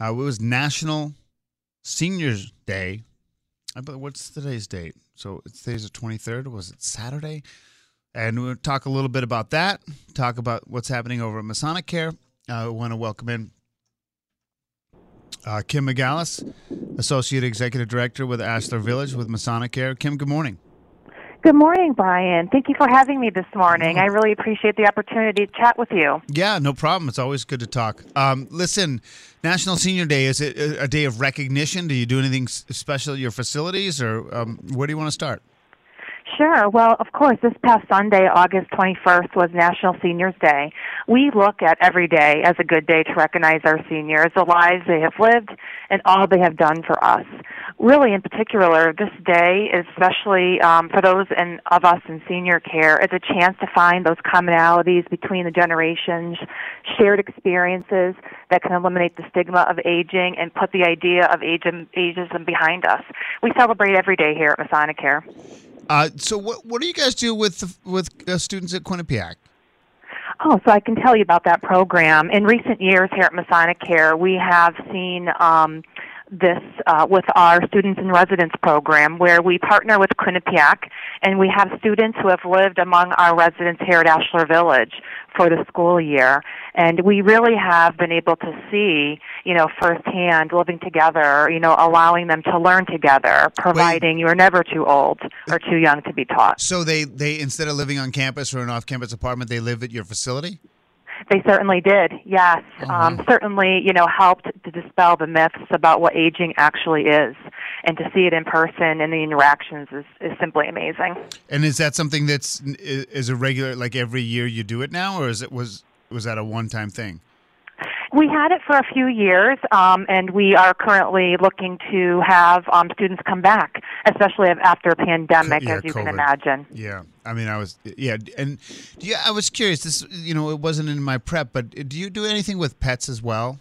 Uh, it was National Seniors Day. I bet what's today's date? So it's today's the twenty third. Was it Saturday? And we'll talk a little bit about that. Talk about what's happening over at Masonic Care. Uh, I want to welcome in uh, Kim McGallis, Associate Executive Director with Ashlar Village with Masonic Care. Kim, good morning. Good morning, Brian. Thank you for having me this morning. I really appreciate the opportunity to chat with you. Yeah, no problem. It's always good to talk. Um, listen, National Senior Day is it a day of recognition? Do you do anything special at your facilities, or um, where do you want to start? Sure. Well, of course, this past Sunday, August 21st, was National Seniors Day. We look at every day as a good day to recognize our seniors, the lives they have lived, and all they have done for us. Really, in particular, this day, especially um, for those in, of us in senior care, is a chance to find those commonalities between the generations, shared experiences that can eliminate the stigma of aging and put the idea of ageism, behind us. We celebrate every day here at Masonic Care. Uh, so, what what do you guys do with with uh, students at Quinnipiac? Oh, so I can tell you about that program. In recent years here at Masonic Care, we have seen um, this uh, with our Students in Residence program, where we partner with Quinnipiac, and we have students who have lived among our residents here at Ashlar Village for the school year. And we really have been able to see, you know, firsthand living together, you know, allowing them to learn together, providing you are never too old or too young to be taught. So they they instead of living on campus or an off campus apartment, they live at your facility. They certainly did. Yes, um, certainly. You know, helped to dispel the myths about what aging actually is, and to see it in person and the interactions is, is simply amazing. And is that something that's is a regular like every year you do it now, or is it was was that a one time thing? We had it for a few years, um, and we are currently looking to have um, students come back, especially after a pandemic, yeah, as you COVID. can imagine. Yeah, I mean, I was yeah, and yeah, I was curious. This you know, it wasn't in my prep, but do you do anything with pets as well?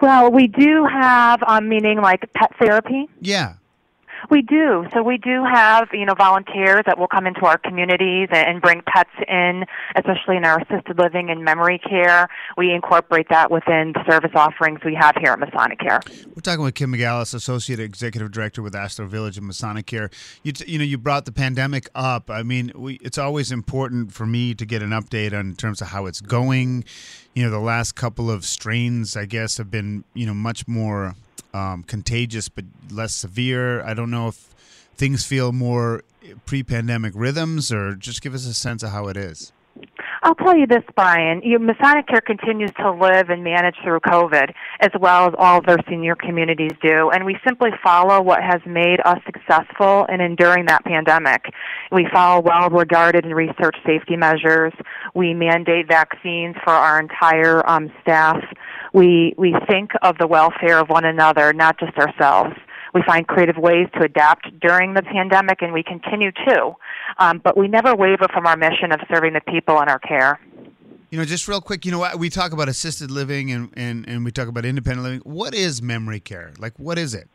Well, we do have, um, meaning like pet therapy. Yeah. We do. So we do have, you know, volunteers that will come into our communities and, bring pets in, especially in our assisted living and memory care. We incorporate that within the service offerings we have here at Masonic Care. We're talking with Kim McGallis, Associate Executive Director with Ashlar Village and Masonic Care. You, t- you know, you brought the pandemic up. I mean, we, it's always important for me to get an update on in terms of how it's going. You know, the last couple of strains, I guess, have been you know much more um, contagious but less severe. I don't know if things feel more pre-pandemic rhythms, or just give us a sense of how it is. I'll tell you this, Brian. You, Masonic Care continues to live and manage through COVID, as well as all of their senior communities do. And we simply follow what has made us successful in enduring that pandemic. We follow well regarded and researched safety measures. We mandate vaccines for our entire um, staff. We, we think of the welfare of one another, not just ourselves. We find creative ways to adapt during the pandemic, and we continue to. Um, but we never waver from our mission of serving the people in our care. You know, just real quick, you know, we talk about assisted living and, and, and we talk about independent living. What is memory care? Like, what is it?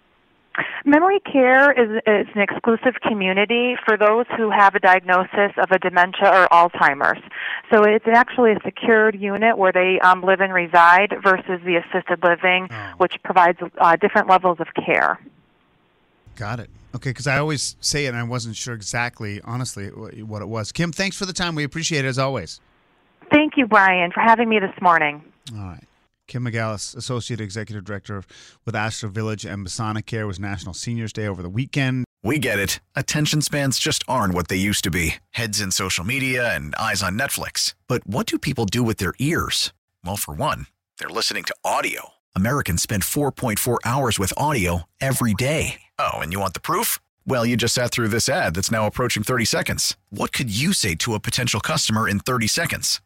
Memory care is, is an exclusive community for those who have a diagnosis of a dementia or Alzheimer's. So it's actually a secured unit where they um, live and reside versus the assisted living, which provides uh, different levels of care. Got it. Okay, because I always say it and I wasn't sure exactly, honestly, what it was. Kim, thanks for the time. We appreciate it as always. Thank you, Brian, for having me this morning. All right. Kim McGallis, Associate Executive Director with Ashlar Village and Masonic Care, was National Seniors Day over the weekend. We get it. Attention spans just aren't what they used to be heads in social media and eyes on Netflix. But what do people do with their ears? Well, for one, they're listening to audio. Americans spend 4.4 hours with audio every day. Oh, and you want the proof? Well, you just sat through this ad that's now approaching 30 seconds. What could you say to a potential customer in 30 seconds?